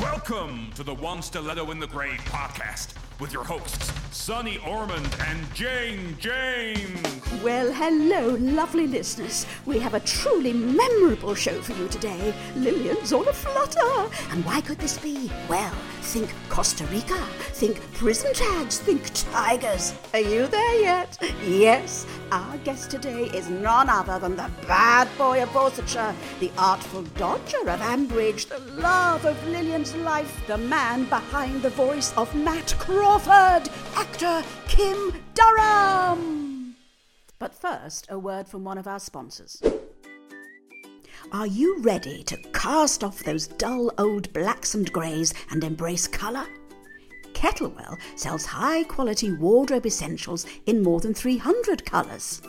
Welcome to the One Stiletto in the Grave podcast with your hosts, Sunny Ormonde and Jane James. Well, hello, lovely listeners. We have a truly memorable show for you today. Lilian's all aflutter. And why could this be? Well, think Costa Rica, think prison tags, think tigers. Are you there yet? Yes, our guest today is none other than the bad boy of Borsetshire, the artful dodger of Ambridge, the love of Lilian's life, the man behind the voice of Matt Crawford, actor Kim Durham. But first, a word from one of our sponsors. Are you ready to cast off those dull old blacks and greys and embrace colour? Kettlewell sells high quality wardrobe essentials in more than 300 colours.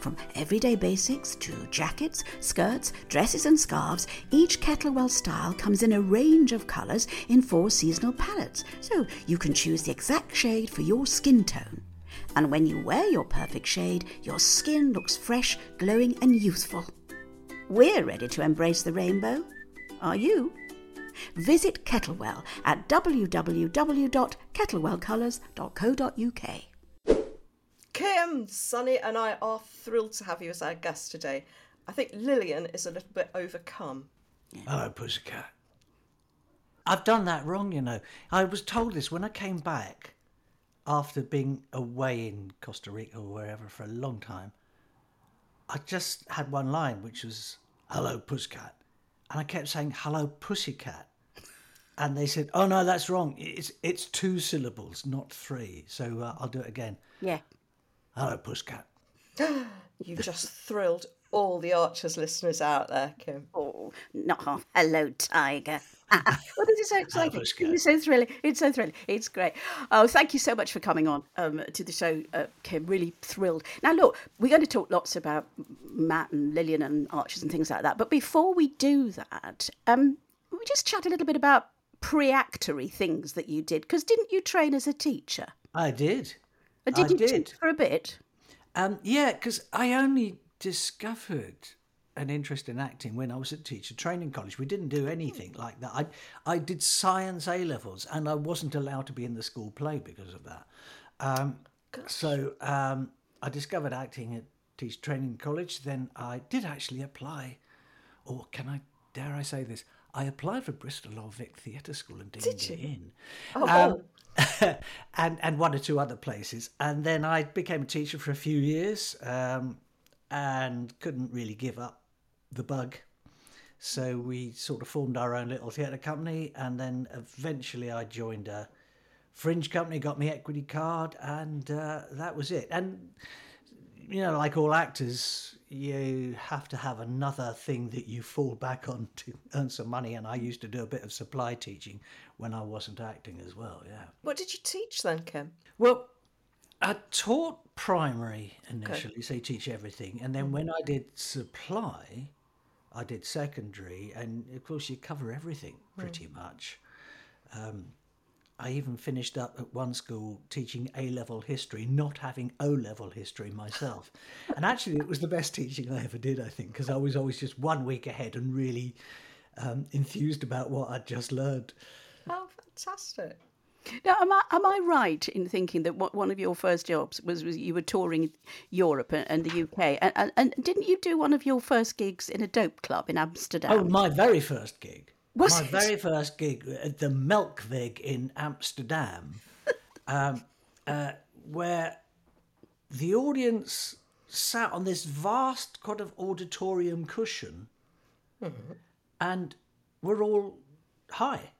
From everyday basics to jackets, skirts, dresses, and scarves, each Kettlewell style comes in a range of colours in four seasonal palettes, so you can choose the exact shade for your skin tone. And when you wear your perfect shade, your skin looks fresh, glowing, and youthful. We're ready to embrace the rainbow. Are you? Visit Kettlewell at www.kettlewellcolours.co.uk. Kim, Sunny, and I are thrilled to have you as our guest today. I think Lilian is a little bit overcome. Hello, pussycat. I've done that wrong, you know. I was told this when I came back after being away in Costa Rica or wherever for a long time. I just had one line, which was "Hello, pussycat," and I kept saying "Hello, pussycat," and they said, "Oh no, that's wrong. It's it's two syllables, not three. So uh, I'll do it again. Yeah. Hello, pussycat." You've just thrilled all the Archers listeners out there, Kim. Oh, not half. Hello, tiger. Well, this is so exciting. Oscar. It's so thrilling. It's so thrilling. It's great. Oh, thank you so much for coming on um, to the show, uh, Kim. Really thrilled. Now, look, we're going to talk lots about Matt and Lilian and Archers and things like that. But before we do that, um, we just chat a little bit about pre-actory things that you did. Because didn't you train as a teacher? I did. Uh, Did I you did. teach for a bit? Um, yeah, because I only discovered an interest in acting when I was at teacher training college. We didn't do anything like that. I I did science A levels, and I wasn't allowed to be in the school play because of that. Um, so um, I discovered acting at teacher training college. Then I did actually apply, or can I dare I say this? I applied for Bristol Old Vic Theatre School and didn't Did get in. Oh, Um, and and one or two other places, and then I became a teacher for a few years, um, and couldn't really give up the bug. So we sort of formed our own little theatre company, and then eventually I joined a fringe company, got me equity card, and uh, that was it. And you know, like all actors, you have to have another thing that you fall back on to earn some money. And I used to do a bit of supply teaching when I wasn't acting as well. Yeah. What did you teach then, Kim? Well, I taught primary initially, so you teach everything, and then when I did supply, I did secondary, and of course you cover everything pretty Mm. much. Um, I even finished up at one school teaching A level history, not having O level history myself. and actually, it was the best teaching I ever did, I think, because I was always just one week ahead and really um, enthused about what I'd just learned. Oh, fantastic. Now, am I am I right in thinking that what, one of your first jobs was, was you were touring Europe and, and the UK, and, and, and didn't you do one of your first gigs in a dope club in Amsterdam? Oh, my very first gig. Was my it? very first gig at the Melkweg in Amsterdam, um, uh, where the audience sat on this vast kind of auditorium cushion and were all high.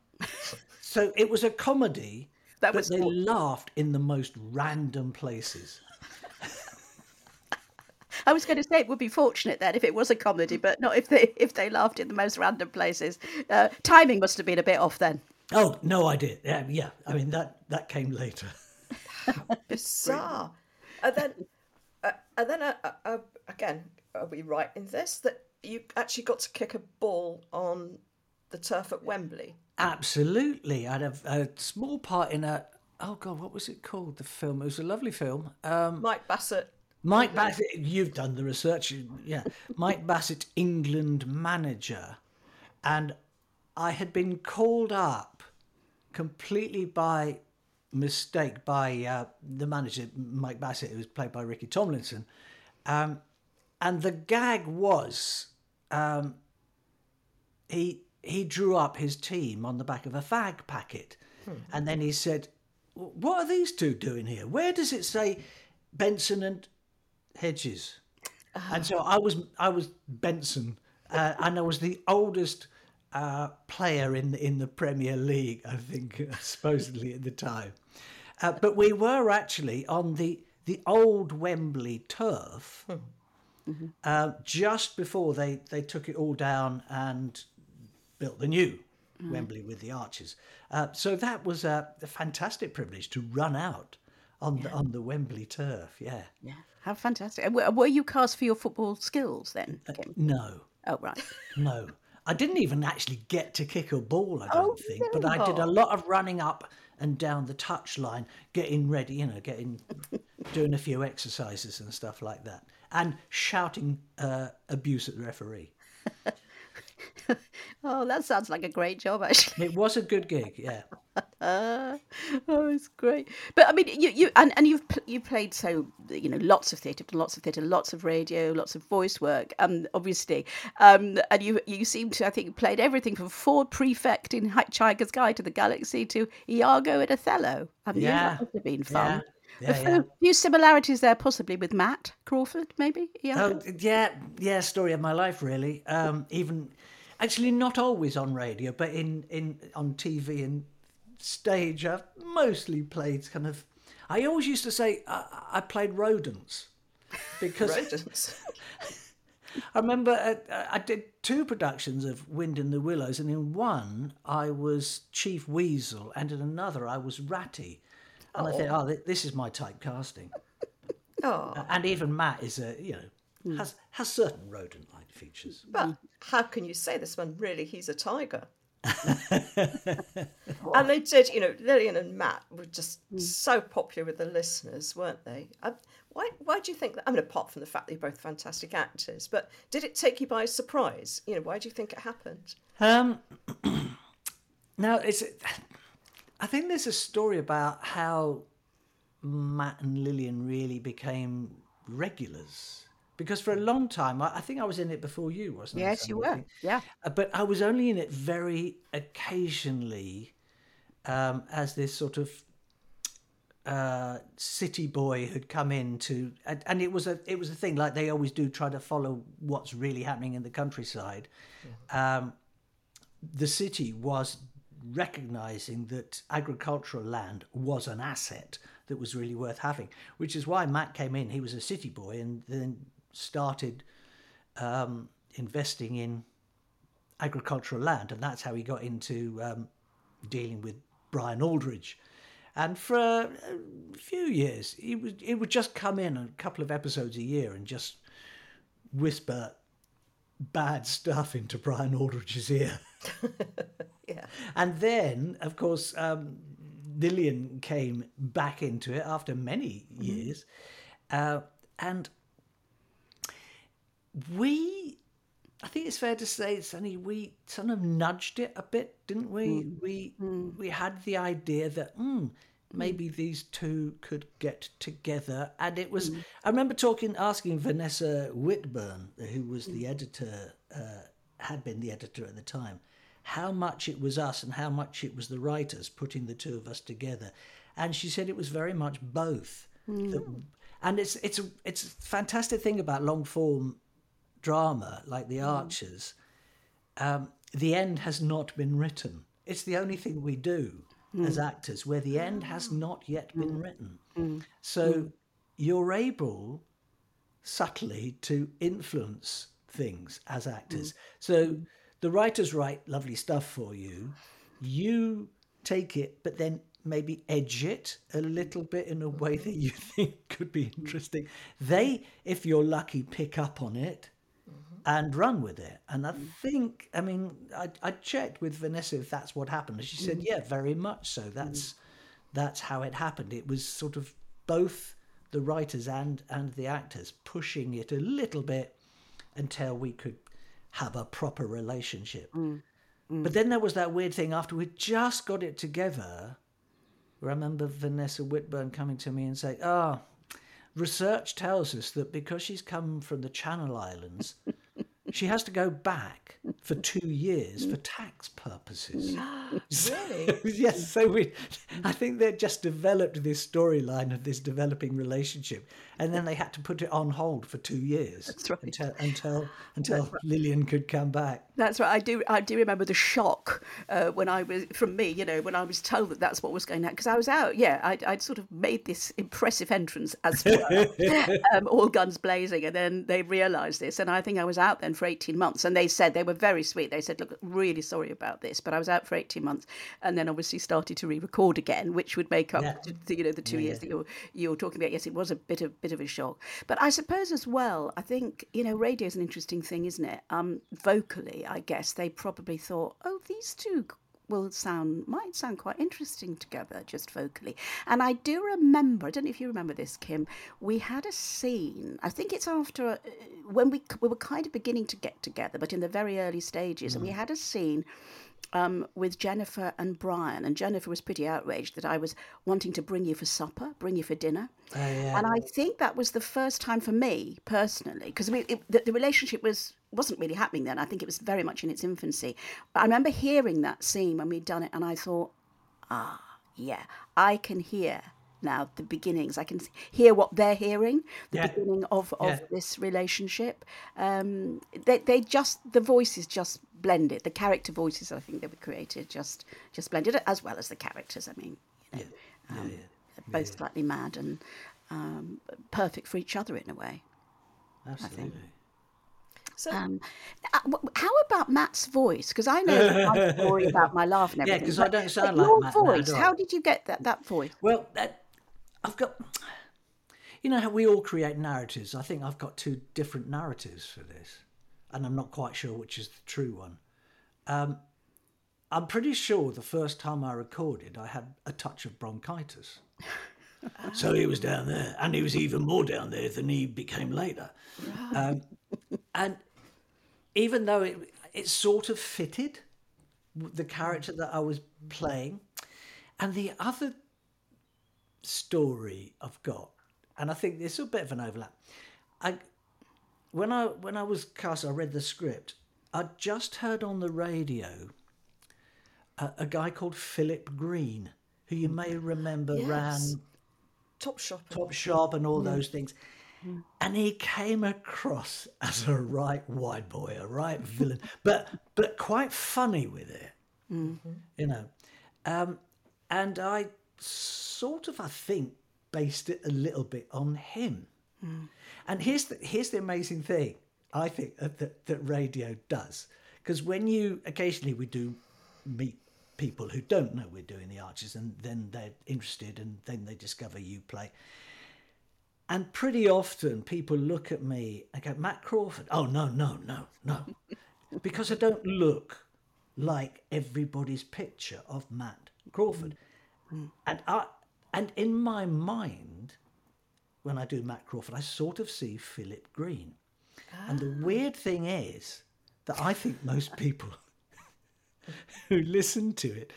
So it was a comedy, That but was they all- laughed in the most random places. I was going to say it would be fortunate then if it was a comedy, but not if they if they laughed in the most random places. Uh, timing must have been a bit off then. Oh no, I did. Yeah, yeah. I mean that that came later. Bizarre. and then, uh, and then uh, uh, uh, again, are we right in this that you actually got to kick a ball on the turf at Wembley? Absolutely. I had a, a small part in a. Oh God, what was it called? The film. It was a lovely film. Um, Mike Bassett. Mike Bassett. You've done the research. Yeah, Mike Bassett, England manager, and I had been called up completely by mistake by uh, the manager Mike Bassett, who was played by Ricky Tomlinson, um, and the gag was um, he he drew up his team on the back of a fag packet, and then he said, "What are these two doing here? Where does it say Benson and Hedges?" And so I was I was Benson, uh, and I was the oldest uh, player in the, in the Premier League, I think, supposedly at the time. Uh, but we were actually on the the old Wembley turf uh, just before they, they took it all down and built the new Wembley with the arches. Uh, so that was a, a fantastic privilege to run out on the on the Wembley turf. Yeah. Yeah. How fantastic. Were, you cast for your football skills then? Kim? No, Oh, right. no. I didn't even actually get to kick a ball, I don't Oh, think. But I did a lot of running up and down the touchline, getting ready, you know, getting doing a few exercises and stuff like that. And shouting uh, abuse at the referee. Oh, that sounds like a great job, actually. It was a good gig, yeah. oh, it's great. But I mean, you you and, and you've you played so you know lots of theatre, lots of theatre, lots of radio, lots of voice work. Um, obviously, um, and you you seem to I think played everything from Ford Prefect in Hitchhiker's Guide to the Galaxy to Iago and Othello. Haven't you? Yeah. That must have been fun. Yeah, a yeah, few, similarities there, possibly with Matt Crawford, maybe. Iago. Oh, yeah, yeah, story of my life, really. Um, even actually, not always on radio, but in, in on TV and stage, I've mostly played kind of. I always used to say I, I played rodents because Rodents. I remember uh, I did two productions of Wind in the Willows, and in one I was Chief Weasel, and in another I was Ratty. And I thought, oh, thi- this is my typecasting. Oh, And even Matt is a you know Hmm. has has certain rodent-like features. but how can you say this one? really he's a tiger? and they did, you know, Lilian and Matt were just hmm. so popular with the listeners, weren't they? I, why, why do you think that? I mean, apart from the fact that you're both fantastic actors, but did it take you by surprise? You know, why do you think it happened? Um, now it's. I think there's a story about how Matt and Lilian really became regulars. Because for a long time, I, I think I was in it before you, wasn't I? yes, you were. Yeah. Uh, But I was only in it very occasionally um, as this sort of uh, city boy who'd come in to, and, and it was a it was a thing like they always do, try to follow what's really happening in the countryside. Um, the city was recognizing that agricultural land was an asset that was really worth having, which is why Matt came in. He was a city boy and then started um, investing in agricultural land, and that's how he got into um, dealing with Brian Aldridge. And for a, few years, he would he would just come in a couple of episodes a year and just whisper bad stuff into Brian Aldridge's ear. Yeah. And then, of course, um, Lilian came back into it after many years. Uh, and we, I think it's fair to say, Sunny, we sort of nudged it a bit, didn't we? Hmm. We hmm. we had the idea that mm, maybe these two could get together, and it was. I remember talking, asking Vanessa Whitburn, who was the editor, uh, had been the editor at the time, how much it was us and how much it was the writers putting the two of us together, and she said it was very much both. That- and it's it's a it's a fantastic thing about long form drama like The mm. Archers, um, the end has not been written. It's the only thing we do mm. as actors where the end has ah. not yet been mm. written. So you're able subtly to influence things as actors. So the writers write lovely stuff for you. You take it, but then maybe edge it a little bit in a way that you think could be interesting. They, if you're lucky, pick up on it and run with it. And I mm. think, I mean, I, I checked with Vanessa if that's what happened. And she said, mm. yeah, very much so. Mm. That's that's how it happened. It was sort of both the writers and and the actors pushing it a little bit until we could have a proper relationship. But then there was that weird thing after we just got it together. I remember Vanessa Whitburn coming to me and saying, "Ah, research tells us that because she's come from the Channel Islands, she has to go back for two years for tax purposes." Really? yes, so we, I think they just developed this storyline of this developing relationship, and then they had to put it on hold for two years That's right. until until until Lilian could come back. That's right. I do. I do remember the shock uh, when I was from me. You know, when I was told that that's what was going on because I was out. Yeah, I'd, I'd sort of made this impressive entrance as well, um, all guns blazing, and then they realised this, and I think I was out then for eighteen months. And they said they were very sweet. They said, "Look, really sorry about this, but I was out for eighteen months, and then obviously started to re-record again, which would make up, Yeah. the, you know, the two years that you're you're talking about. Yes, it was a bit of bit of a shock, but I suppose as well. I think you know, radio is an interesting thing, isn't it? Um, vocally, I guess they probably thought, oh, these two will sound might sound quite interesting together just vocally. And i do remember i don't know if you remember this kim we had a scene i think it's after uh, when we we were kind of beginning to get together but in the very early stages and we had a scene um, with Jennifer and Brian, and Jennifer was pretty outraged that I was wanting to bring you for supper, bring you for dinner, and I think that was the first time for me personally, because the, the relationship was wasn't really happening then. I think it was very much in its infancy. But I remember hearing that scene when we'd done it, and I thought, ah, yeah, I can hear now the beginnings. I can hear what they're hearing, the Yeah. beginning of, of Yeah. this relationship. Um, they, they just the voices just blended. The character voices I think that were created just just blended, as well as the characters. I mean, you know, um, they're both slightly mad and um, perfect for each other in a way. Absolutely. So, Um, uh, how about Matt's voice? Because I know my story about my laugh and everything. Yeah, everything. 'cause I don't sound like your Matt now, voice. I? how did you get that that voice? Well, that, I've got. You know how we all create narratives. I think I've got two different narratives for this, and I'm not quite sure which is the true one. Um, I'm pretty sure the first time I recorded, I had a touch of bronchitis. so he was down there, and he was even more down there than he became later. Um, and even though it, it sort of fitted the character that I was playing, and the other story I've got, and I think there's a bit of an overlap. I when I when I was cast, I read the script. I just heard on the radio a, a guy called Philip Green, who you may remember Yes. ran Top Shop. Top Shop and all those things. And he came across as a right white boy, a right villain, but but quite funny with it, mm-hmm. you know. Um, and I sort of, I think, based it a little bit on him. Mm. And here's the here's the amazing thing I think that that, that radio does because when you occasionally we do meet people who don't know we're doing the Archers and then they're interested and then they discover you play. And pretty often people look at me and go, Matt Crawford. Oh no, no, no, no. because I don't look like everybody's picture of Matt Crawford. Mm. And I and in my mind, when I do Matt Crawford, I sort of see Philip Green. And the ah. weird thing is that I think most people who listen to it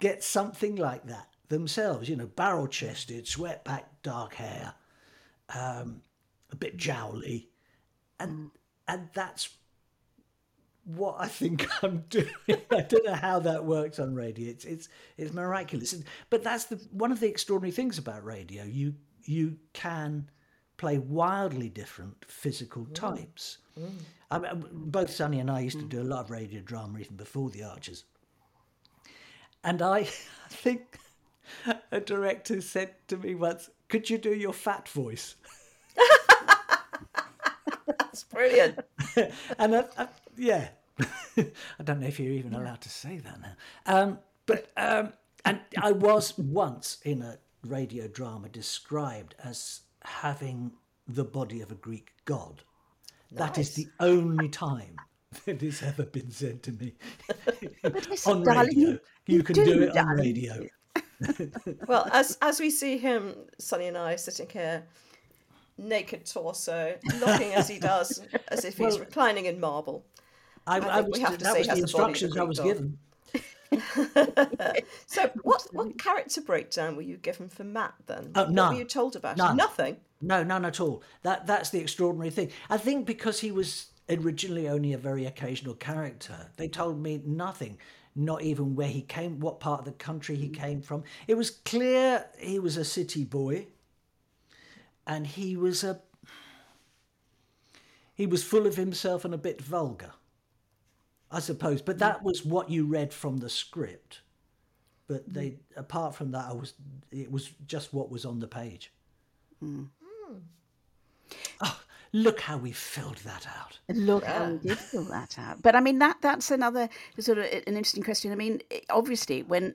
get something like that themselves. You know, barrel chested, sweat back, dark hair, um, a bit jowly, and mm. and that's what I think I'm doing. I don't know how that works on radio. It's it's it's miraculous. But that's the one of the extraordinary things about radio. You you can play wildly different physical mm. types. Mm. I mean, um, both Sunny and I used to do a lot of radio drama even before the Archers. And I, I think a director said to me once, "Could you do your fat voice?" That's brilliant. and I, I, yeah, I don't know if you're even allowed to say that now. Um, but um, and I was once in a radio drama described as having the body of a Greek god. That is the only time that has ever been said to me on darling, radio. you- You, can do, do, it on darling. radio. Well, as as we see him, Sunny and I, sitting here, naked torso, looking as he does, as if he's Well- reclining in marble. I, I I was, we have to that say was the has a body of a instructions I was given. So, what what character breakdown were you given for Matt then? Oh, What none. were you told about None. Nothing. No, none at all. That that's the extraordinary thing. I think because he was originally only a very occasional character, they told me nothing. Not even where he came, what part of the country he hmm. came from. It was clear he was a city boy, and he was a he was full of himself and a bit vulgar, I suppose. But that was what you read from the script. But hmm. they, apart from that, I was it was just what was on the page. Oh, look how we filled that out. Look how we did fill that out. But I mean, that that's another sort of an interesting question. I mean, obviously, when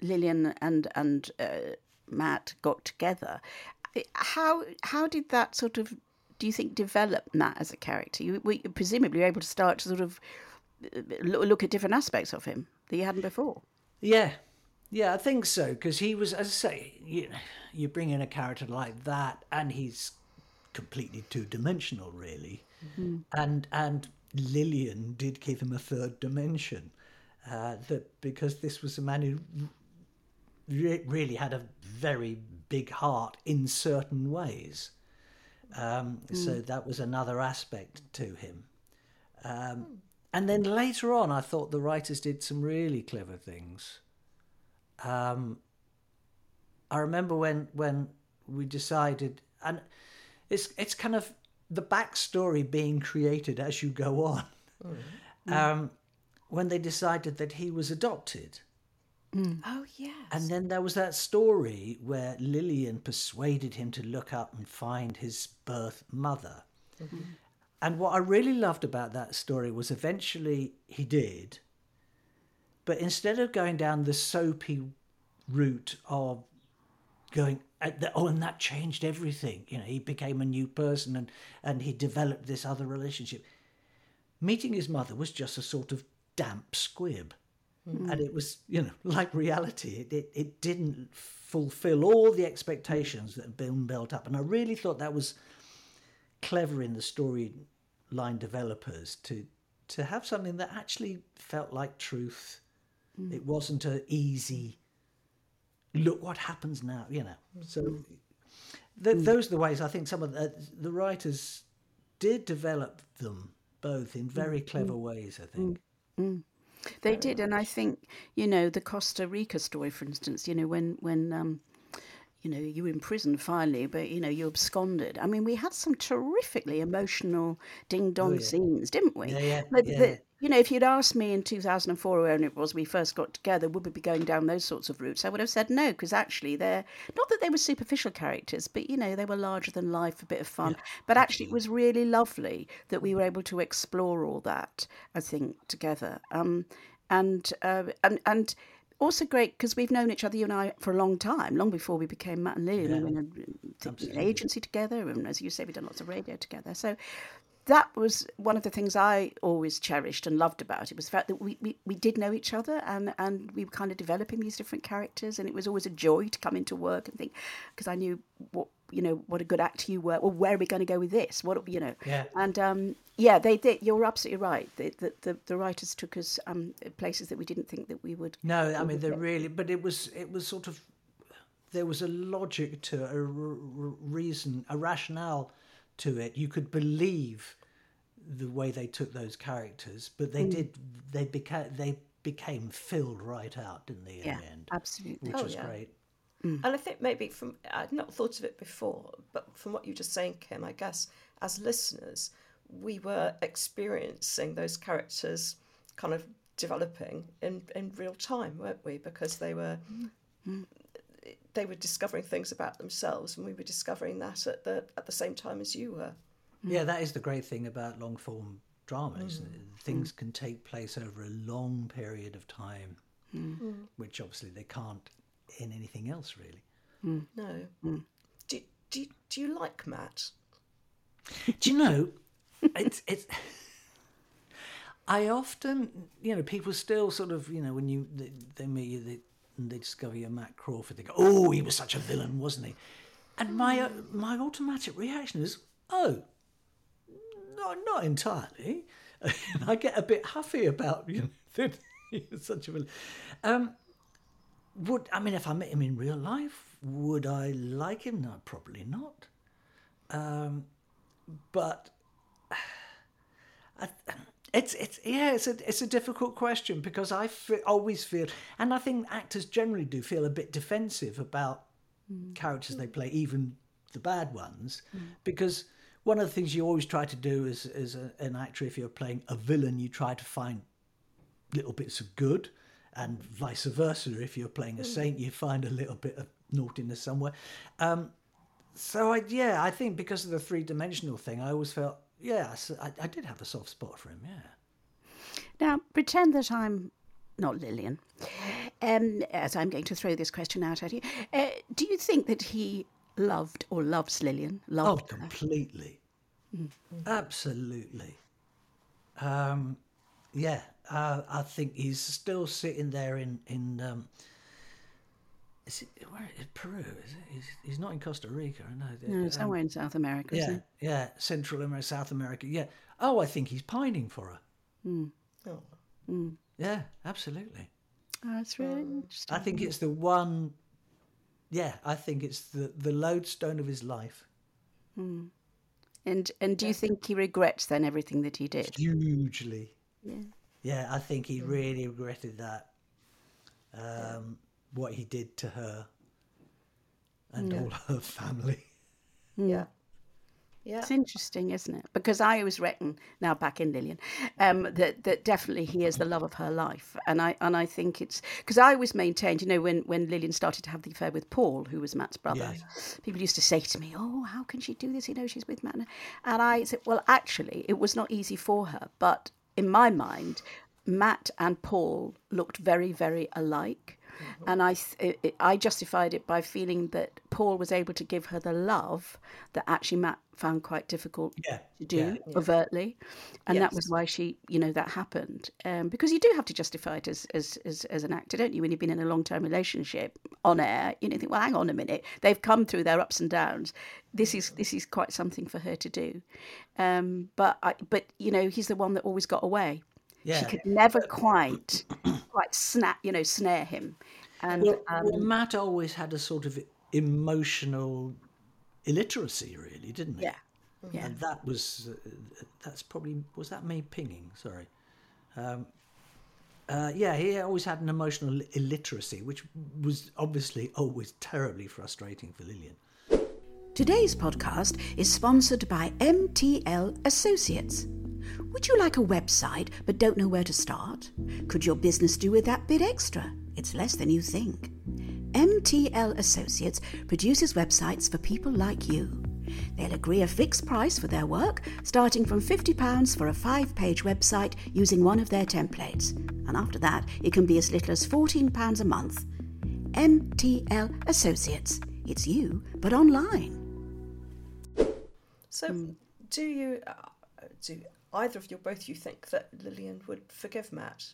Lilian and and uh, Matt got together, how how did that sort of do you think develop Matt as a character? You were presumably able to start to sort of uh, look at different aspects of him that you hadn't before. Yeah, yeah, I think so. Because he was, as I say, you, you bring in a character like that, and he's completely two dimensional, really. And and Lilian did give him a third dimension. Uh, that because this was a man who re- really had a very big heart in certain ways. Um, So that was another aspect to him. Um, and then later on, I thought the writers did some really clever things. Um, I remember when when we decided, and it's it's kind of the backstory being created as you go on. Mm. Um, when they decided that he was adopted. Mm. Oh yes. And then there was that story where Lilian persuaded him to look up and find his birth mother. Mm-hmm. And what I really loved about that story was eventually he did, but instead of going down the soapy route of going, at the, oh, and that changed everything, you know, he became a new person and, and he developed this other relationship. Meeting his mother was just a sort of damp squib. Mm-hmm. And it was you know like reality it, it, it didn't fulfill all the expectations that had been built up. And i really thought that was clever in the storyline developers to to have something that actually felt like truth. Mm. It wasn't a easy look what happens now you know. Mm. So th- mm. those are the ways i think some of the, the writers did develop them both in mm. very clever ways i think. They did, and I think you know the Costa Rica story, for instance. You know when when um, you know you were in prison finally, but you know you absconded. I mean, we had some terrifically emotional oh, ding dong scenes, didn't we? Oh, Yeah, yeah, But yeah. the- you know, if you'd asked me in 2004 when it was we first got together, would we be going down those sorts of routes? I would have said no, because actually they're not that they were superficial characters, but you know they were larger than life, a bit of fun. but actually, it was really lovely that we were able to explore all that. I think together, um, and uh, and and also great because we've known each other, you and I, for a long time, long before we became Matt and Lily. We were in an agency together, and as you say, we've done lots of radio together. So that was one of the things I always cherished and loved about it was the fact that we, we, we did know each other and, and we were kind of developing these different characters and it was always a joy to come into work and think because I knew what you know what a good actor you were well where are we going to go with this? What you know Yeah. and um, yeah they did you're absolutely right. The, the, the, the writers took us um, places that we didn't think that we would No, I mean they're really, but it was it was sort of there was a logic to a r- r- reason, a rationale to it. You could believe the way they took those characters, but they mm. did they became they became filled right out, didn't they? In yeah the end, absolutely which Oh, was yeah. great. Mm. And I think maybe from I'd not thought of it before, but from what you were just saying, Kim, I guess as listeners, we were experiencing those characters kind of developing in, in real time, weren't we? Because they were mm. They were discovering things about themselves, and we were discovering that at the at the same time as you were. Yeah, mm. that is the great thing about long form drama, isn't mm. it? Things mm. can take place over a long period of time, which obviously they can't in anything else, really. No. Do, do, do you like Matt? Do you know, it's it's. I often, you know, people still sort of, you know, when you they, they meet you, they and they discover you're Matt Crawford, they go, "Oh, he was such a villain, wasn't he?" And my uh, my automatic reaction is, "Oh, no, not entirely." I get a bit huffy about you know such a villain. Um, would I mean if I met him in real life, would I like him? No, probably not. Um, but I, it's it's yeah, it's a it's a difficult question because I always feel, and I think actors generally do feel a bit defensive about mm. characters they mm. play, even the bad ones, mm. because one of the things you always try to do as as a, an actor, if you're playing a villain, you try to find little bits of good, and vice versa. If you're playing a saint, you find a little bit of naughtiness somewhere. Um, so I yeah, I think because of the three dimensional thing, I always felt yeah, so I, I did have a soft spot for him. Yeah. Now, pretend that I'm not Lilian, um, as I'm going to throw this question out at you. Uh, do you think that he loved or loves Lilian? Oh, Loved her? completely. Absolutely. Um, yeah, uh, I think he's still sitting there in in. Um, is it where is Peru? Is it? He's, he's not in Costa Rica. I know. No, Um, somewhere in South America, yeah, isn't yeah, Central America, South America. Yeah. Oh, I think he's pining for her. Oh. Yeah, absolutely. Oh, that's really interesting. I think it's the one. Yeah, I think it's the the lodestone of his life. And and do you think he regrets then everything that he did? hugely. Yeah. Yeah, I think he really regretted that. Um, what he did to her and all her family. Yeah. Yeah. It's interesting, isn't it? Because I always reckon now back in Lilian um, that that definitely he is the love of her life, and I and I think it's because I always maintained, you know, when when Lilian started to have the affair with Paul, who was Matt's brother, people used to say to me, "Oh, how can she do this? You know, she's with Matt," and I said, "Well, actually, it was not easy for her, but in my mind, Matt and Paul looked very, very alike." And I, it, it, I justified it by feeling that Paul was able to give her the love that actually Matt found quite difficult Yeah, to do yeah. overtly, and that was why she, you know, that happened. Um, because you do have to justify it as, as as as an actor, don't you? When you've been in a long term relationship on air, you know, you think, well, hang on a minute, they've come through their ups and downs. This is this is quite something for her to do. Um, but I, but you know, he's the one that always got away. Yeah. She could never quite quite snap, you know, snare him. And Well, um, well, Matt always had a sort of emotional illiteracy, really, didn't he? yeah, yeah. And that was, uh, that's probably, was that me pinging? Sorry. Um, uh, yeah, he always had an emotional illiteracy, which was obviously always terribly frustrating for Lilian. Today's podcast is sponsored by MTL Associates. Would you like a website but don't know where to start? Could your business do with that bit extra? It's less than you think. MTL Associates produces websites for people like you. They'll agree a fixed price for their work, starting from £50 for a five page website using one of their templates. And after that, it can be as little as £14 a month. MTL Associates. It's you, but online. So, Hmm. do you, uh, do either of you, both you think that Lilian would forgive Matt?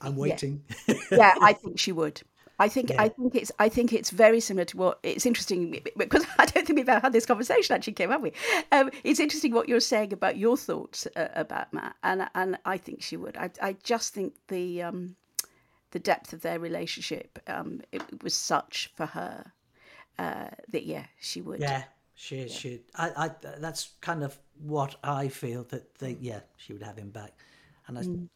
I'm waiting. yeah, I think she would. I think I think it's I think it's very similar to what it's interesting because I don't think we've ever had this conversation actually, Kim, have we? Um, it's interesting what you're saying about your thoughts uh, about Matt, and and I think she would. I I just think the um, the depth of their relationship um, it was such for her uh, that yeah, she would. Yeah, she, she. I, I, that's kind of what I feel that they, mm. yeah, she would have him back, and I, mm.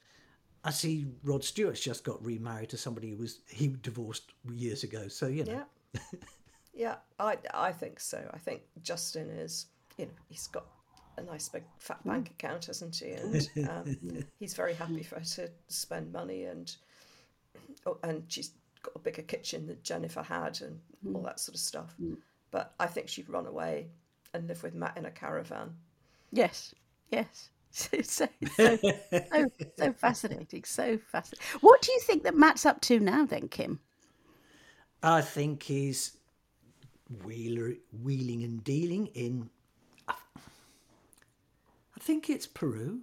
I see Rod Stewart's just got remarried to somebody who was he divorced years ago. So you know, Yeah. yeah, I, I think so. I think Justin is, you know, he's got a nice big fat mm. bank account, hasn't he? And um, he's very happy for her to spend money and oh, and she's got a bigger kitchen than Jennifer had and all that sort of stuff. But I think she'd run away and live with Matt in a caravan. Yes, yes. So, so, so, so, so fascinating, so fascinating. What do you think that Matt's up to now, then, Kim? I think he's wheeler, wheeling and dealing in. I think it's Peru.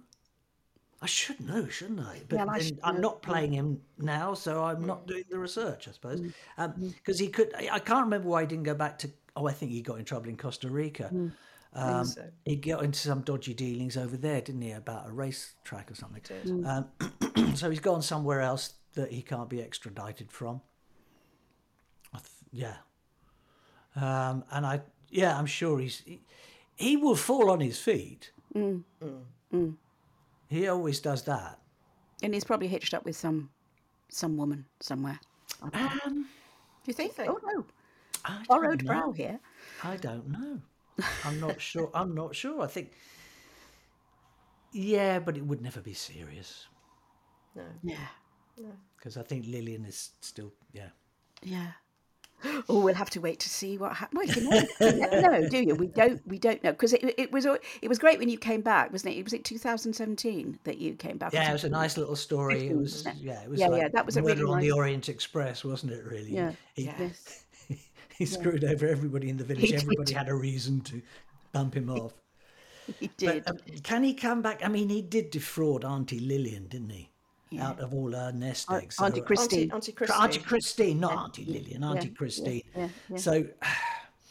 I should know, shouldn't I? But Yeah, I should I'm know. not playing him now, so I'm not doing the research, I suppose. Mm-hmm. Um, mm-hmm. Because he could, I I can't remember why he didn't go back to. Oh, I think he got in trouble in Costa Rica. Mm. Um, so. He got into some dodgy dealings over there, didn't he, about a race track or something? did. Um, so he's gone somewhere else that he can't be extradited from. I th- yeah. Um, and I, yeah, I'm sure he's he, he will fall on his feet. He always does that. And he's probably hitched up with some some woman somewhere. I don't know. Um, Do you think? think? Oh no, I don't borrowed know. brow here. I don't know. I'm not sure. I'm not sure. I think. Yeah, but it would never be serious No. Yeah, because I think Lilian is still. Yeah. yeah. Oh, we'll have to wait to see what happens. Well, you, know, you never know, do you? We don't. We don't know because it, it was it was great when you came back, wasn't it? Was it 2017 that you came back? Yeah, it was a nice little story. It was. 15%. Yeah, it was. Yeah, like yeah, that was a really on the Orient Express, wasn't it? Really. Yeah. He, Yes. he screwed over everybody in the village. did. Everybody had a reason to bump him off. He did. But, um, can he come back? I mean, he did defraud Auntie Lilian, didn't he? Out of all her nest eggs. Auntie So- Christine. Auntie, Auntie Christine. Auntie Christine, not Auntie Lilian, Auntie yeah, Christine. yeah, yeah. So,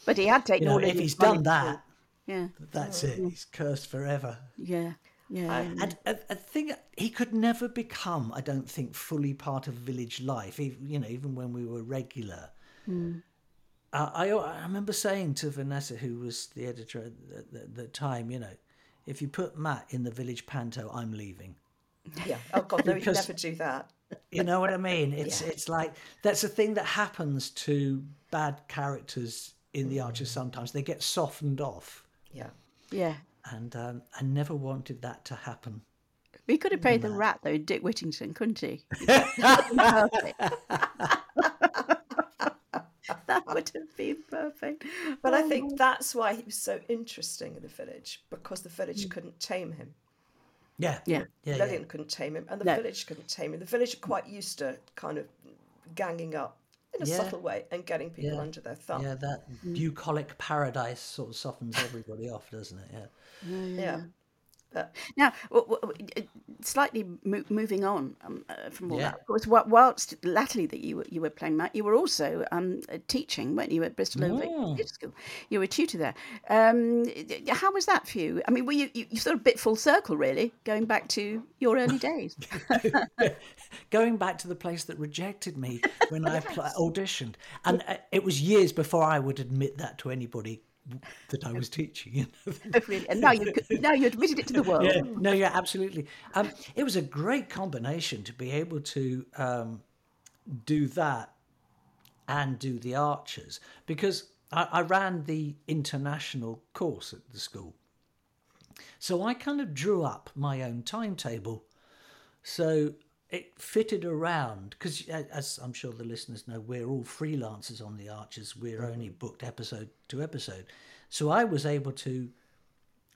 but he had taken you know, all of if he's done that, Yeah, that's it. He's cursed forever. yeah, yeah. Uh, and a, a thing he could never become, I don't think, fully part of village life. Even, you know, even when we were regular. Hmm. Uh, I I remember saying to Vanessa, who was the editor at the, the, the time, you know, if you put Matt in the village panto, I'm leaving. Yeah. Oh God, no, you Because- never do that. You know what I mean? It's it's like that's a thing that happens to bad characters in the Archers. Sometimes they get softened off, Yeah. yeah. and um, I never wanted that to happen. We could have played the rat though, Dick Whittington, couldn't he? Perfect. that would have been perfect. But I Oh, think that's why he was so interesting in the village because the Mm. village couldn't tame him. Yeah, Yeah. yeah, Lilian couldn't tame him, and the No. village couldn't tame him. The village are quite used to kind of ganging up in a Yeah. subtle way and getting people Yeah. under their thumb. yeah. That bucolic paradise sort of softens everybody off, doesn't it? Yeah. Yeah. But Now, w- w- w- slightly mo- moving on um, uh, from all Yeah. that, of course, wh- whilst latterly that you were, you were playing Matt, you were also um, uh, teaching, weren't you, at Bristol Old Vic Mm. School? You were a tutor there. Um, how was that for you? I mean, were you, you, you sort of bit full circle, really, going back to your early days? Going back to the place that rejected me when I pl- auditioned, and uh, it was years before I would admit that to anybody that I was teaching. You know? really? And now you now you admitted it to the world. yeah, no, yeah, absolutely. Um, it was a great combination to be able to um, do that and do the archers because I, I ran the international course at the school. So I kind of drew up my own timetable. So it fitted around because, as I'm sure the listeners know, we're all freelancers on the Archers. We're only booked episode to episode. So I was able to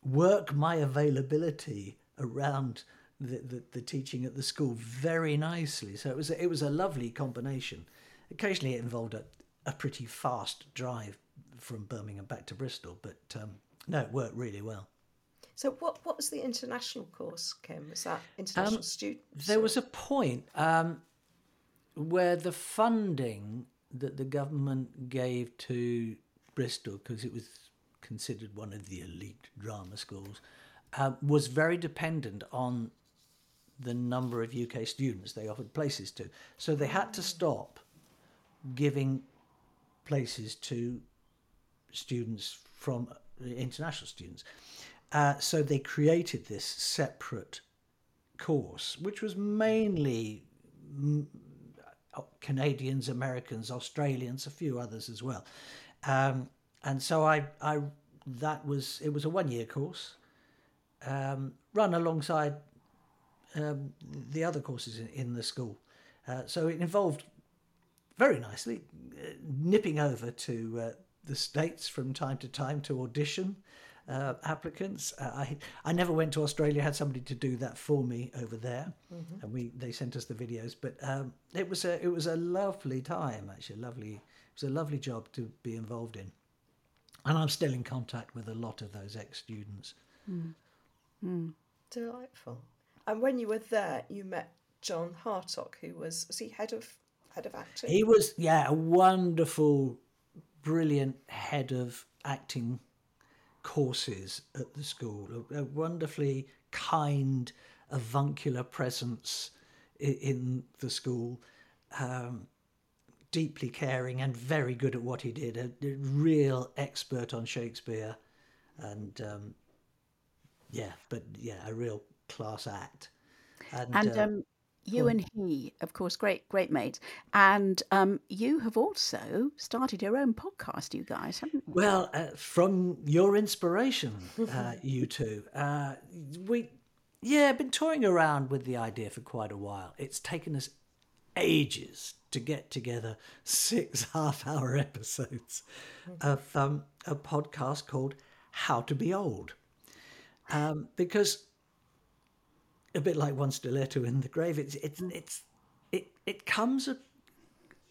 work my availability around the, the, the teaching at the school very nicely. So it was a, it was a lovely combination. Occasionally, it involved a, a pretty fast drive from Birmingham back to Bristol, but um, no, it worked really well. So, what what was the international course, Kim? Was that international students? Um, There or- was a point um, where the funding that the government gave to Bristol, because it was considered one of the elite drama schools, uh, was very dependent on the number of UK students they offered places to. So they had to stop giving places to students from international students. Uh, so they created this separate course, which was mainly mm, Canadians, Americans, Australians, a few others as well. Um, and so I, I, that was it was a one-year course, um, run alongside um, the other courses in, in the school. Uh, so it involved very nicely uh, nipping over to uh, the states from time to time to audition uh, applicants. Uh, I I never went to Australia. Had somebody to do that for me over there, and we they sent us the videos. But um, it was a it was a lovely time actually. Lovely. It was a lovely job to be involved in, and I'm still in contact with a lot of those ex students. delightful. And when you were there, you met John Hartoch, who was was he head of head of acting? He was, yeah, a wonderful, brilliant head of acting courses at the school, a, a wonderfully kind, avuncular presence in, in the school, um, deeply caring and very good at what he did, a, a real expert on Shakespeare, and um, yeah, but yeah, a real class act. And, and uh, um, you and he, of course, great, great mates. And um, you have also started your own podcast, you guys, haven't you? Well, uh, from your inspiration, uh, you two, uh, we, yeah, been toying around with the idea for quite a while. It's taken us ages to get together six half-hour episodes of um, a podcast called "How to Be Old," um, because a bit like one stiletto in the grave. It's it's it's it it comes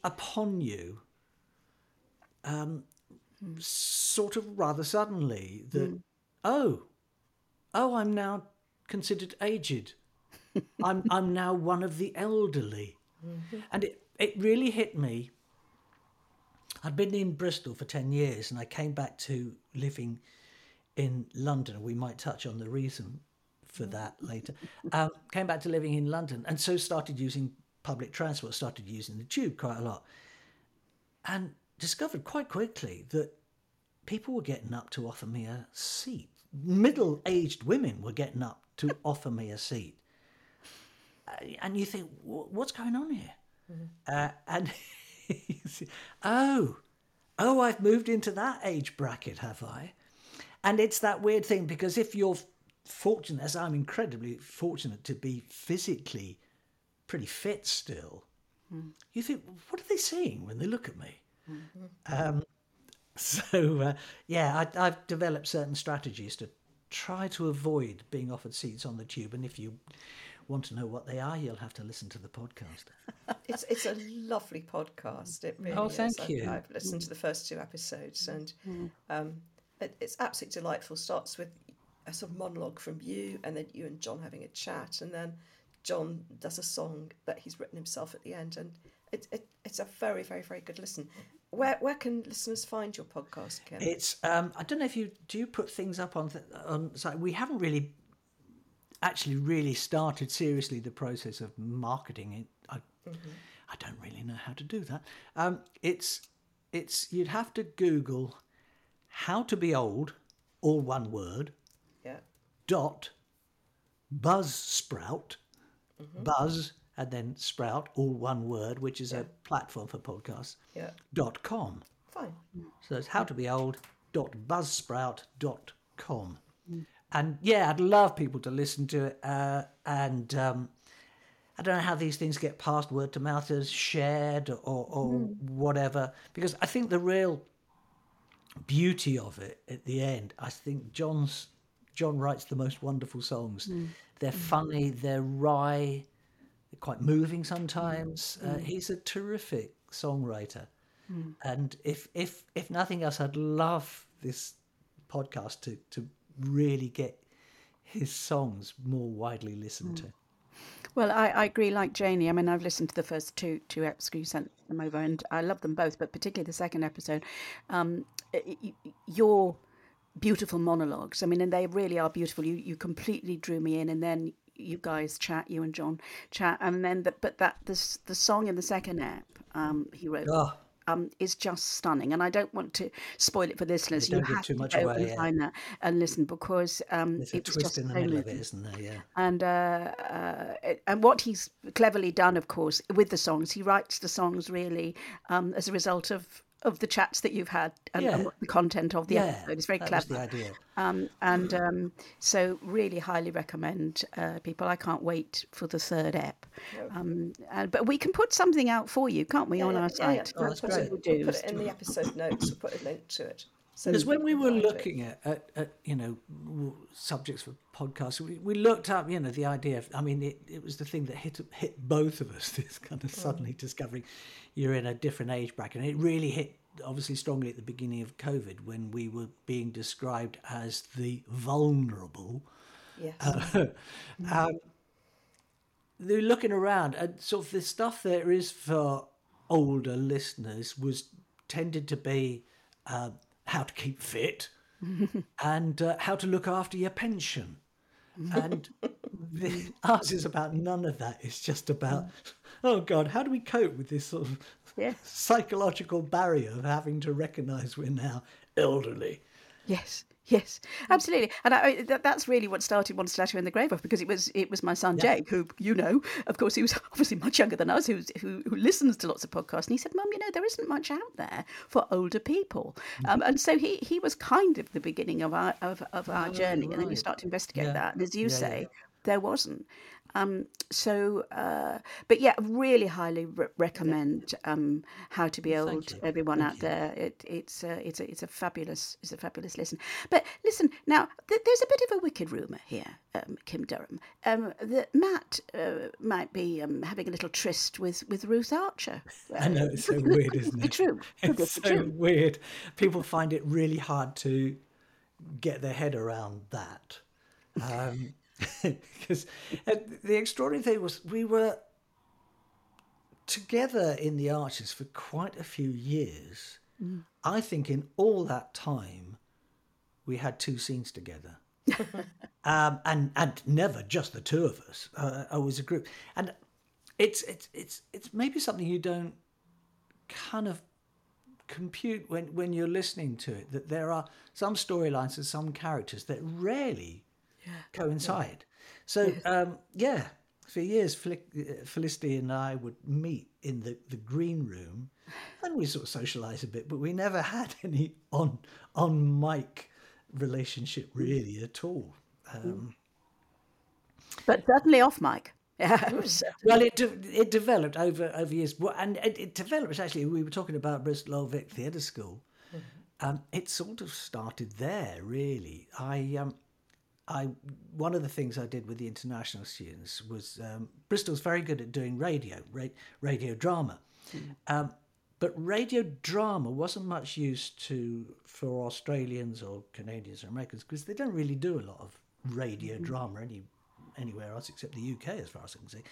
upon you, um, sort of rather suddenly that mm. oh, oh, I'm now considered aged. I'm I'm now one of the elderly, mm-hmm. and it it really hit me. I'd been in Bristol for ten years, and I came back to living in London. We might touch on the reason for that later. Um, came back to living in London and so started using public transport, started using the tube quite a lot. And discovered quite quickly that people were getting up to offer me a seat. Middle aged women were getting up to offer me a seat. Uh, and you think, what's going on here? Mm-hmm. Uh, and oh, oh, I've moved into that age bracket, have I? And it's that weird thing because if you're fortunate, as I'm incredibly fortunate to be physically pretty fit still, mm. you think, what are they seeing when they look at me? Mm-hmm. Um, so, uh, yeah, I, I've developed certain strategies to try to avoid being offered seats on the tube. And if you want to know what they are, you'll have to listen to the podcast. it's it's a lovely podcast. It really oh, thank is. you. I've, I've, listened to the first two episodes, and mm. um, it, it's absolutely delightful. Starts with a sort of monologue from you, and then you and John having a chat, and then John does a song that he's written himself at the end, and it, it it's a very very very good listen. Where where can listeners find your podcast, Kim? It's um, I don't know if you do you put things up on on site. We haven't really actually really started seriously the process of marketing it. I mm-hmm. I don't really know how to do that. Um, it's it's you'd have to Google how to be old, all one word, Dot Buzzsprout, mm-hmm. Buzz and then Sprout, all one word, which is yeah. a platform for podcasts. Yeah. Dot com. Fine. So it's how to be old. Dot buzzsprout. Dot com. Mm. And yeah, I'd love people to listen to it. Uh, and um, I don't know how these things get passed word to mouth as shared or, or mm. whatever, because I think the real beauty of it at the end, I think John's John writes the most wonderful songs. Mm. They're mm. funny, they're wry, they're quite moving sometimes. Mm. Uh, he's a terrific songwriter. Mm. And if if if nothing else, I'd love this podcast to to really get his songs more widely listened mm. to. Well, I, I agree. Like Janie, I mean, I've listened to the first two two episodes you sent them over, and I love them both. But particularly the second episode, um, your beautiful monologues. I mean, and they really are beautiful. You you completely drew me in, and then you guys chat, you and John chat, and then the, but that this the song in the second app um, he wrote. Oh. Um, is just stunning, and I don't want to spoil it for listeners. You, you have to go away, and yeah. find that and listen because um, There's a it was twist just in the so middle moving. of it, isn't there? Yeah. And uh, uh, and what he's cleverly done, of course, with the songs, he writes the songs really um, as a result of of the chats that you've had and, yeah. and the content of the yeah, episode. It's very that clever. Was the idea. Um, and um, so, really highly recommend uh, people. I can't wait for the third ep. Um, uh, but we can put something out for you, can't we, yeah, on our site? Oh, that's great. We'll, we'll put it in the episode notes. We'll put a link to it. Because so when we were looking at, at, at, you know subjects for podcasts, we, we looked up you know the idea of I mean it, it was the thing that hit hit both of us this kind of suddenly mm. discovering you're in a different age bracket and it really hit obviously strongly at the beginning of COVID when we were being described as the vulnerable. Yes. Uh, um, they're looking around and sort of the stuff there is for older listeners was tended to be uh, how to keep fit, and uh, how to look after your pension. And the, ours is about none of that. It's just about, oh God, how do we cope with this sort of Yeah. psychological barrier of having to recognise we're now elderly? Yes, yes, absolutely, and I, that, that's really what started One Stiletto in the Grave off because it was it was my son Jake, who you know, of course, he was obviously much younger than us, who's, who who listens to lots of podcasts, and he said, "Mum, you know, there isn't much out there for older people," um, and so he he was kind of the beginning of our of, of our journey, and then you start to investigate Yeah. that, and as you Yeah, yeah, say, yeah. there wasn't. Um, so, uh, but yeah, really highly re- recommend um, How to Be Thank Old. Everyone Thank out you. there, it, it's a, it's a, it's a fabulous, it's a fabulous listen. But listen, now th- there's a bit of a wicked rumor here, um, Kim Durham, um, that Matt uh, might be um, having a little tryst with with Ruth Archer. I know it's so weird, isn't it? true. Could It's so true? weird. People find it really hard to get their head around that. Because the extraordinary thing was, we were together in the Archers for quite a few years. I think in all that time, we had two scenes together. um, and and never just the two of us. Uh, always a group, and it's it's it's it's maybe something you don't kind of compute when when you're listening to it that there are some storylines and some characters that rarely coincide. So um, yeah, for years uh, Felicity and I would meet in the, the green room, and we sort of socialise a bit, but we never had any on on mic relationship really at all. Um, But certainly off mic. Yeah, uh, Well, it de- it developed over over years, and it, it developed actually. We were talking about Bristol Old Vic Theatre School. Um, it sort of started there, really. I um, I one of the things I did with the international students was um, Bristol's very good at doing radio, ra- radio drama, um, but radio drama wasn't much used to for Australians or Canadians or Americans because they don't really do a lot of radio drama any anywhere else except the UK, as far as I can see.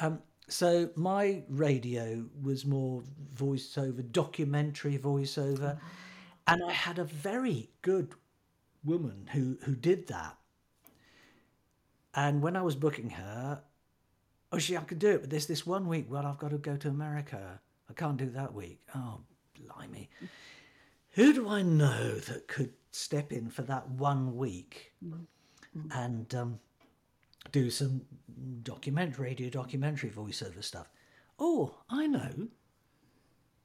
Um, so my radio was more voiceover, documentary voiceover, and I had a very good woman who who did that. And when I was booking her, oh, she, I could do it, but there's this one week where I've got to go to America. I can't do that week. Oh, blimey. Who do I know that could step in for that one week and um, do some documentary, radio documentary voiceover stuff? Oh, I know.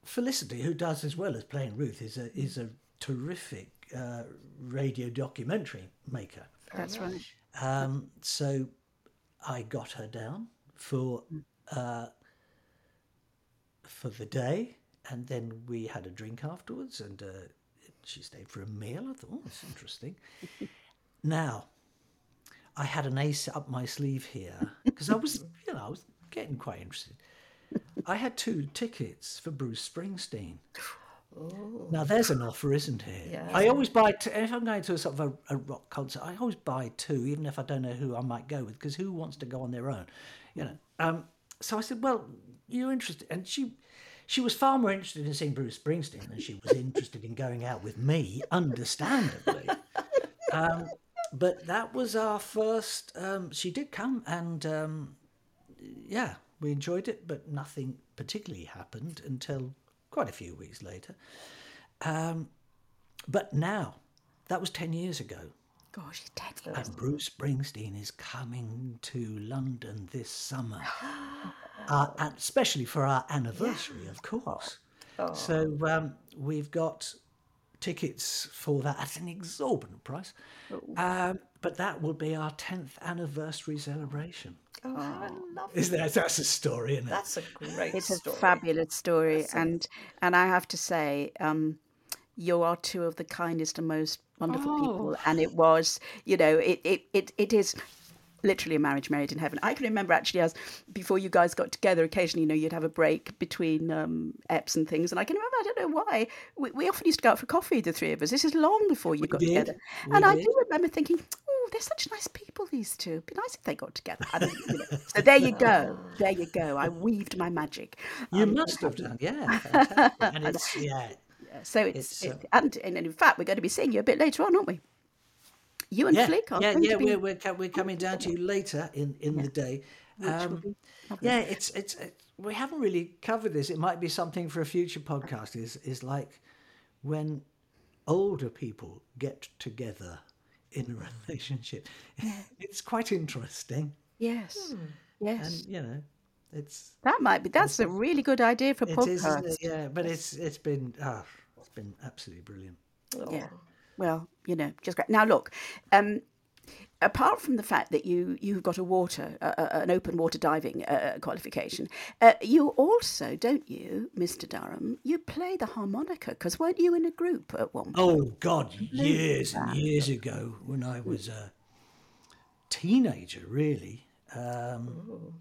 Felicity, who does as well as playing Ruth, is a is a terrific uh, radio documentary maker. that's right. Um, so I got her down for uh, for the day, and then we had a drink afterwards, and uh, she stayed for a meal. I thought, oh, that's interesting. now, I had an ace up my sleeve here because I was, you know, I was getting quite interested. I had two tickets for Bruce Springsteen. Now there's an offer, isn't it? Yeah. I always buy two, if I'm going to a sort of a, a rock concert. I always buy two, even if I don't know who I might go with, because who wants to go on their own, you know? Um, so I said, "Well, you're interested," and she, she was far more interested in seeing Bruce Springsteen than she was interested in going out with me, understandably. Um, but that was our first. Um, she did come, and um, yeah, we enjoyed it, but nothing particularly happened until quite a few weeks later. Um, but now, that was 10 years ago. Gosh, he's dead. for. And Bruce Springsteen is coming to London this summer, uh, and especially for our anniversary, of course. So um, we've got tickets for that at an exorbitant price. Um, but that will be our 10th anniversary celebration. Oh, how lovely. Is that, that's a story, isn't it? That's a great story. It's story. a fabulous story, That's it. and and I have to say, um, you are two of the kindest and most wonderful people, and it was, you know, it it it, it is literally a marriage married in heaven. I can remember actually as before you guys got together, occasionally, you know, you'd have a break between um, eps and things, and I can remember, I don't know why, we, we often used to go out for coffee, the three of us. This is long before you got did. together, We and I do remember thinking. Oh, they're such nice people, these two. It'd be nice if they got together. I mean, you know. So there you go. There you go. I weaved my magic. You Um, must have done, yeah. And it's, yeah, So it's, It's, uh, it, and, and in fact, we're going to be seeing you a bit later on, aren't we? You and Yeah, Flick are yeah, yeah. be. We're we're, we're coming down to you later in in the day. Um, yeah, it's, it's it's we haven't really covered this. It might be something for a future podcast. Is is like when older people get together in a relationship. It's quite interesting, Yes. Yes. and you know, it's that might be. That's a really good idea for it podcast. is, yeah. But it's it's been ah, it's been absolutely brilliant. Yeah. Well, you know, just great. Now, look, um, apart from the fact that you you've got a water, uh, an open water diving uh, qualification, uh, you also, don't you, Mr. Durham? You play the harmonica because weren't you in a group at one point? Oh God, years and years ago, when I was a teenager, really. Um,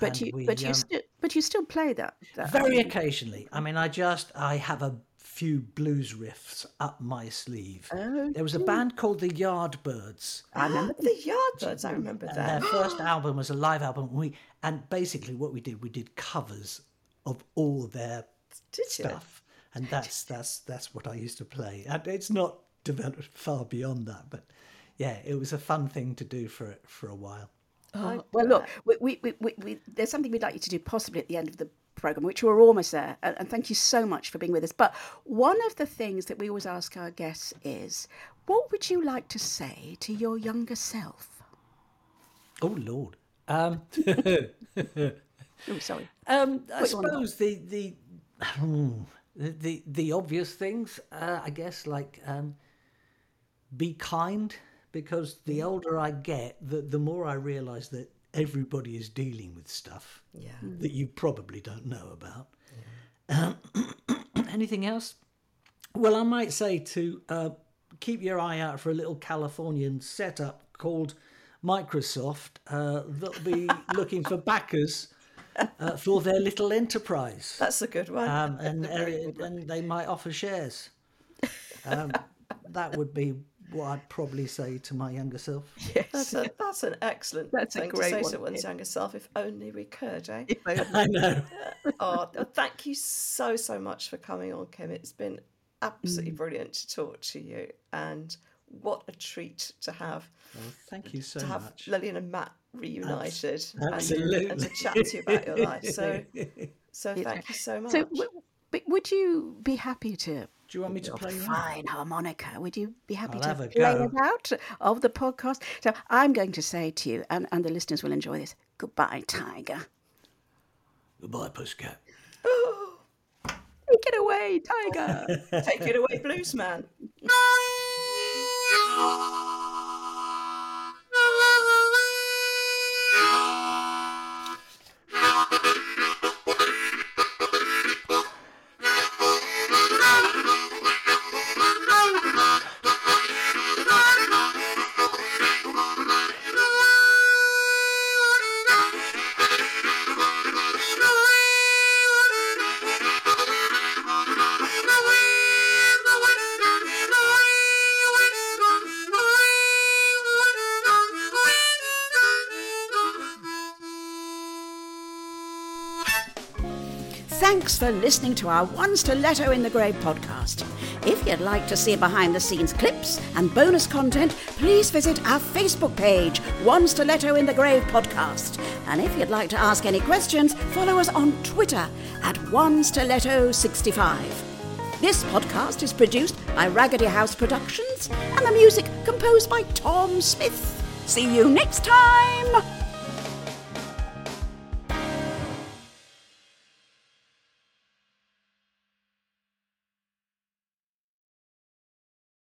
but you, we, but you, um, still, but you still play that. that very occasionally. I mean, I just I have a few blues riffs up my sleeve. there was a band called the Yardbirds. I remember. The Yardbirds, I remember and that. Their first album was a live album. We and basically what we did, we did covers of all their Did you? stuff, and that's that's that's what I used to play. And it's not developed far beyond that, but yeah, it was a fun thing to do for for a while. Oh, well, look, we, we, we, we, we, there's something we'd like you to do possibly at the end of the program, which we're almost there. And, thank you so much for being with us. But one of the things that we always ask our guests is, what would you like to say to your younger self? Oh Lord. Um, Oh, sorry. Um, I you on the suppose the the the the, the obvious things, uh, I guess, like um, be kind, because the older I get, the the more I realise that everybody is dealing with stuff Yeah. that you probably don't know about. Um, anything else? Well, I might say to uh, keep your eye out for a little Californian setup called Microsoft. Uh, that'll be looking for backers uh, for their little enterprise, That's a good one. um, and uh, and they might offer shares. Um, that would be what I'd probably say to my younger self. that's, a, that's an excellent That's a thing great to say one, to one's yeah. younger self. If only we could, eh? I know. oh, thank you so so much for coming on, Kim. It's been absolutely brilliant to talk to you, and what a treat to have Well, thank you so to have much. Lilian and Matt reunited and, and to chat to you about your life. So, so thank you so much. So, w- would you be happy to? Do you want me to play one? Fine oh, harmonica. Would you be happy I'll to play go. it out of the podcast? So I'm going to say to you, and, and the listeners will enjoy this. Goodbye, Tiger. Goodbye, Pussycat. Take it away, Tiger. Take it away, blues for listening to our One Stiletto in the Grave podcast. If you'd like to see behind the scenes clips and bonus content, please visit our Facebook page, One Stiletto in the Grave podcast. And if you'd like to ask any questions, follow us on Twitter at One Stiletto65. This podcast is produced by Raggedy House Productions and the music composed by Tom Smith. See you next time!